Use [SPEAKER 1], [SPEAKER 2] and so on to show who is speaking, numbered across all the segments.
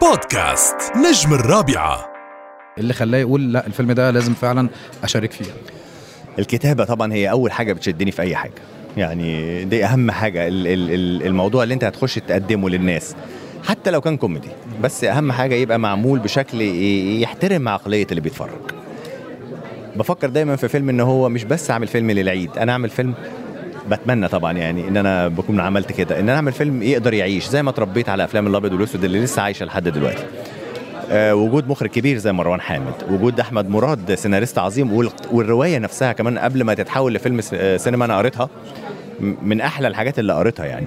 [SPEAKER 1] بودكاست نجم الرابعة.
[SPEAKER 2] اللي خلاه يقول لا الفيلم ده لازم فعلا أشارك فيه.
[SPEAKER 3] الكتابة طبعا هي أول حاجة بتشدني في أي حاجة. يعني دي أهم حاجة ال- ال- ال- الموضوع اللي أنت هتخش تقدمه للناس. حتى لو كان كوميدي بس أهم حاجة يبقى معمول بشكل ي- يحترم عقلية اللي بيتفرج. بفكر دايما في فيلم إن هو مش بس اعمل فيلم للعيد أنا اعمل فيلم بتمنى طبعا يعني إن أنا بكون عملت كده إن أنا أعمل فيلم يقدر يعيش زي ما اتربيت على أفلام الأبيض والأسود اللي لسه عايشة لحد دلوقتي. آه، وجود مخرج كبير زي مروان حامد وجود أحمد مراد سيناريست عظيم وال- والرواية نفسها كمان قبل ما تتحول لفيلم آه، سينما أنا قريتها من أحلى الحاجات اللي قريتها يعني.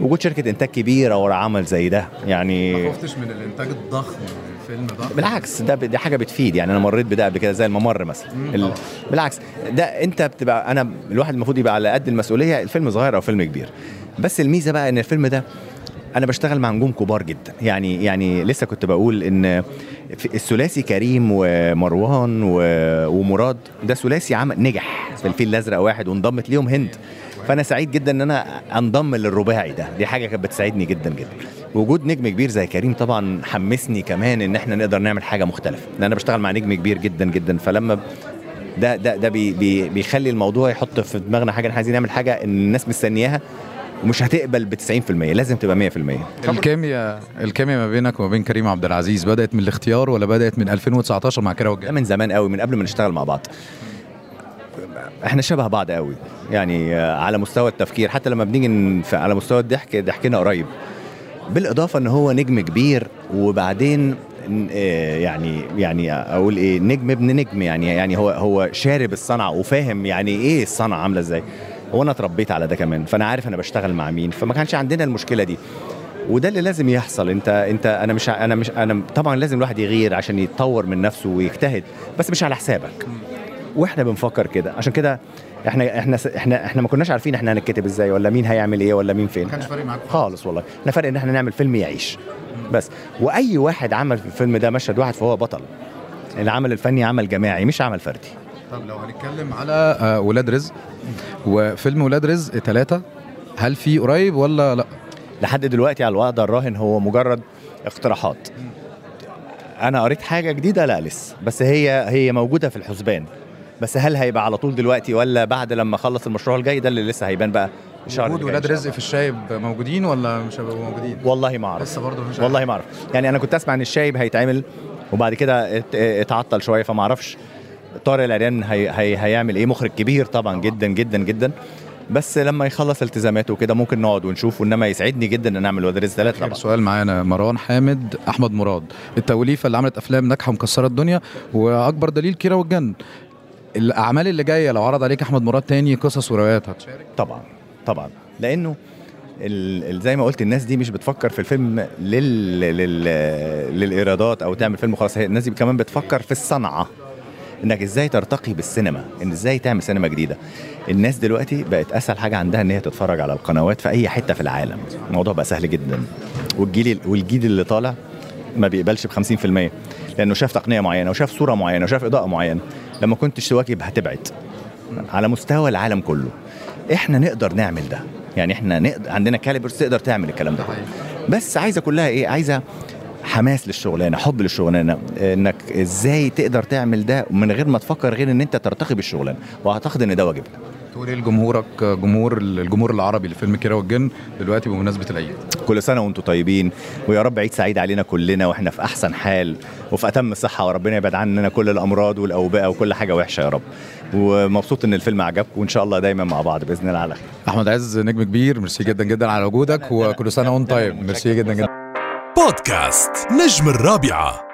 [SPEAKER 3] وجود شركة إنتاج كبيرة ورا عمل زي ده يعني
[SPEAKER 2] خفتش من الإنتاج الضخم. الفيلم ده.
[SPEAKER 3] بالعكس ده دي حاجة بتفيد. يعني أنا مريت بده قبل كده زي الممر مثلا. ال... بالعكس ده أنت بتبقى أنا الواحد المفروض يبقى على قد المسؤولية. الفيلم صغير أو فيلم كبير. بس الميزة بقى إن الفيلم ده أنا بشتغل مع نجوم كبار جدا. يعني يعني لسه كنت بقول إن الثلاثي كريم ومروان و- ومراد ده ثلاثي عمل نجح في الفيل الأزرق واحد وانضمت ليهم هند. فأنا سعيد جدا إن أنا أنضم للرباعي ده. دي حاجة كانت بتساعدني جدا جدا. وجود نجم كبير زي كريم طبعا حمسني كمان إن إحنا نقدر نعمل حاجة مختلفة. لأن أنا بشتغل مع نجم كبير جدا جدا. فلما ده ده ده بي بي بيخلي الموضوع يحط في دماغنا حاجة إحنا عايزين نعمل حاجة إن الناس مستنياها ومش هتقبل ب 90% لازم تبقى 100%
[SPEAKER 2] الكيمياء الكيمياء ما بينك وما بين كريم عبد العزيز بدأت من الاختيار ولا بدأت من 2019 مع والجن
[SPEAKER 3] من زمان قوي من قبل ما نشتغل مع بعض. إحنا شبه بعض قوي. يعني آه، على مستوى التفكير حتى لما بنيجي على مستوى الضحك ضحكنا قريب. بالإضافة إن هو نجم كبير وبعدين آه، يعني يعني أقول إيه نجم ابن نجم. يعني يعني هو هو شارب الصنعة وفاهم يعني إيه الصنعة عاملة إزاي. وأنا اتربيت على ده كمان فأنا عارف أنا بشتغل مع مين. فما كانش عندنا المشكلة دي. وده اللي لازم يحصل. أنت أنت أنا مش أنا مش أنا طبعا لازم الواحد يغير عشان يتطور من نفسه ويجتهد بس مش على حسابك. وإحنا بنفكر كده. عشان كده إحنا إحنا إحنا إحنا ما كناش عارفين إحنا هنتكتب إزاي ولا مين هيعمل إيه ولا مين فين.
[SPEAKER 2] ما كانش فارق معاك
[SPEAKER 3] خالص. والله. إحنا فرق ان إحنا نعمل فيلم يعيش. بس. واي واحد عمل في الفيلم ده مشهد واحد فهو بطل. العمل الفني عمل جماعي مش عمل فردي.
[SPEAKER 2] طب لو هنتكلم على آه، ولاد رزق وفيلم ولاد رزق ثلاثة هل في قريب ولا لا؟
[SPEAKER 3] لحد دلوقتي على الوضع الراهن هو مجرد اقتراحات. أنا قريت حاجة جديدة؟ لا لسه. بس هي هي موجودة في الحسبان. بس هل هيبقى على طول دلوقتي ولا بعد لما اخلص المشروع الجاي ده اللي لسه هيبان بقى الشهر
[SPEAKER 2] وجود
[SPEAKER 3] إن
[SPEAKER 2] ولاد رزق. في الشايب موجودين ولا مش هيبقوا موجودين؟
[SPEAKER 3] والله ما أعرف.
[SPEAKER 2] لسه برضه مش
[SPEAKER 3] والله ما أعرف. يعني أنا كنت أسمع إن الشايب هيتعمل وبعد كده ات- اتعطل شوية فما أعرفش طارق العريان هي هي هيعمل إيه. مخرج كبير طبعا جدا جدا جدا. بس لما يخلص التزاماته وكده ممكن نقعد ونشوف وإنما يسعدني جدا إن نعمل ولاد رزق
[SPEAKER 2] ثلاثة
[SPEAKER 3] طبعا.
[SPEAKER 2] سؤال معانا مروان حامد أحمد مراد. التوليفة اللي عملت أفلام ناجحة مكسره الدنيا وأكبر دليل كيرة والجن. الأعمال اللي جاية لو عرض عليك أحمد مراد تاني قصص وروايات هتشارك.
[SPEAKER 3] طبعا طبعا. لأنه زي ما قلت الناس دي مش بتفكر في الفيلم لل... لل... للإيرادات أو تعمل فيلم خلاص هي الناس دي كمان بتفكر في الصنعة. إنك إزاي ترتقي بالسينما إن إزاي تعمل سينما جديدة. الناس دلوقتي بقت أسهل حاجة عندها إن هي تتفرج على القنوات في أي حتة في العالم. الموضوع بقى سهل جدا. والجيل والجيل اللي طالع ما بيقبلش ب 50% لأنه شاف تقنية معينة وشاف صورة معينة وشاف إضاءة معينة. لما كنتش تواكب هتبعد. على مستوى العالم كله. إحنا نقدر نعمل ده. يعني إحنا نقدر عندنا كاليبرز تقدر تعمل الكلام ده. بس عايزة كلها إيه؟ عايزة حماس للشغلانة حب للشغلانة. إنك إزاي تقدر تعمل ده من غير ما تفكر غير إن أنت ترتقي بالشغلانة. وأعتقد إن ده واجبنا
[SPEAKER 2] تقول إيه لجمهورك جمهور الجمهور العربي لفيلم كيرة والجن دلوقتي بمناسبة العيد؟
[SPEAKER 3] كل سنة وأنتم طيبين ويا رب عيد سعيد علينا كلنا وإحنا في أحسن حال وفي أتم صحه وربنا يبعد عننا كل الأمراض والأوبئة وكل حاجة وحشة يا رب. ومبسوط إن الفيلم عجبكم وإن شاء الله دايما مع بعض بإذن الله على خير.
[SPEAKER 2] أحمد عز نجم كبير ميرسي جدا جدا على وجودك وكل سنة وأنت طيب ميرسي جدا جدا.
[SPEAKER 1] بودكاست نجم الرابعة.